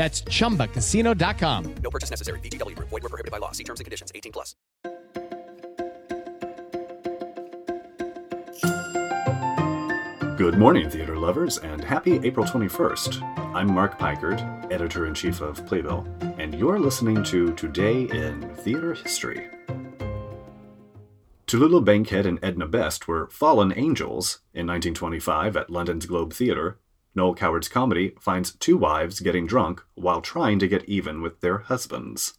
That's chumbacasino.com. No purchase necessary. VGW Group. Void were prohibited by law. See terms and conditions. 18 plus. Good morning, theater lovers, and happy April 21st. I'm Mark Peikert, editor in chief of Playbill, and you're listening to Today in Theater History. Tallulah Bankhead and Edna Best were fallen angels in 1925 at London's Globe Theatre. Noel Coward's comedy finds two wives getting drunk while trying to get even with their husbands.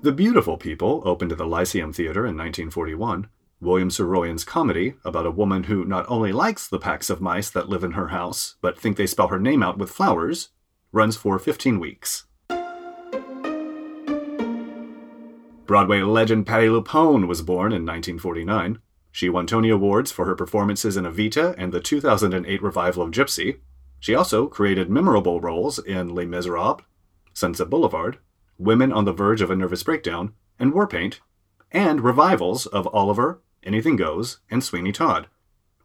The Beautiful People opened at the Lyceum Theatre in 1941. William Saroyan's comedy about a woman who not only likes the packs of mice that live in her house, but think they spell her name out with flowers, runs for 15 weeks. Broadway legend Patti LuPone was born in 1949. She won Tony Awards for her performances in Evita and the 2008 revival of Gypsy. She also created memorable roles in Les Miserables, Sunset Boulevard, Women on the Verge of a Nervous Breakdown, and Warpaint, and revivals of Oliver, Anything Goes, and Sweeney Todd.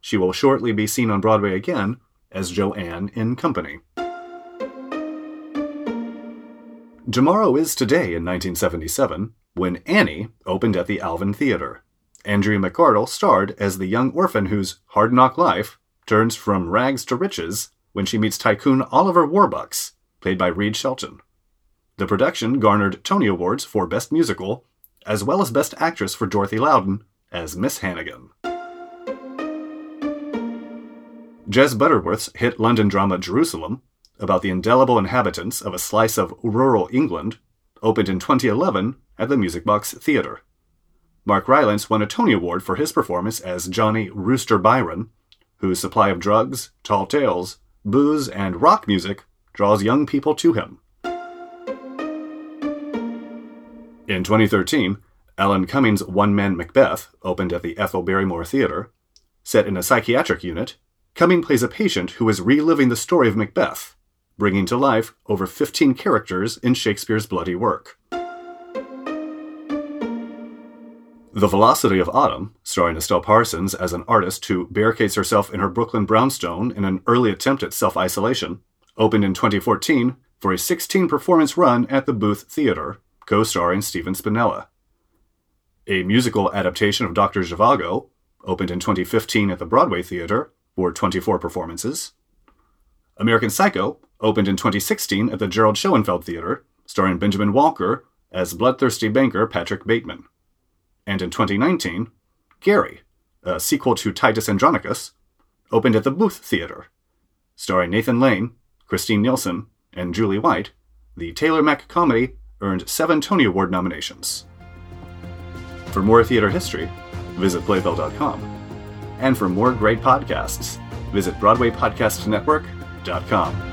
She will shortly be seen on Broadway again as Joanne in Company. Tomorrow is today in 1977 when Annie opened at the Alvin Theater. Andrea McArdle starred as the young orphan whose hard knock life turns from rags to riches when she meets tycoon Oliver Warbucks, played by Reid Shelton. The production garnered Tony Awards for Best Musical, as well as Best Actress for Dorothy Loudon as Miss Hannigan. Jez Butterworth's hit London drama Jerusalem, about the indelible inhabitants of a slice of rural England, opened in 2011 at the Music Box Theatre. Mark Rylance won a Tony Award for his performance as Johnny Rooster Byron, whose supply of drugs, tall tales, booze, and rock music draws young people to him. In 2013, Alan Cumming's one man Macbeth opened at the Ethel Barrymore Theatre. Set in a psychiatric unit, Cummings plays a patient who is reliving the story of Macbeth, bringing to life over 15 characters in Shakespeare's bloody work. The Velocity of Autumn, starring Estelle Parsons as an artist who barricades herself in her Brooklyn brownstone in an early attempt at self isolation, opened in 2014 for a 16 performance run at the Booth Theater, co starring Stephen Spinella. A musical adaptation of Dr. Zhivago opened in 2015 at the Broadway Theater for 24 performances. American Psycho opened in 2016 at the Gerald Schoenfeld Theater, starring Benjamin Walker as bloodthirsty banker Patrick Bateman. And in 2019, Gary, a sequel to Titus Andronicus, opened at the Booth Theater. Starring Nathan Lane, Kristine Nielsen, and Julie White, the Taylor Mac comedy earned seven Tony Award nominations. For more theater history, visit playbill.com. And for more great podcasts, visit BroadwayPodcastNetwork.com.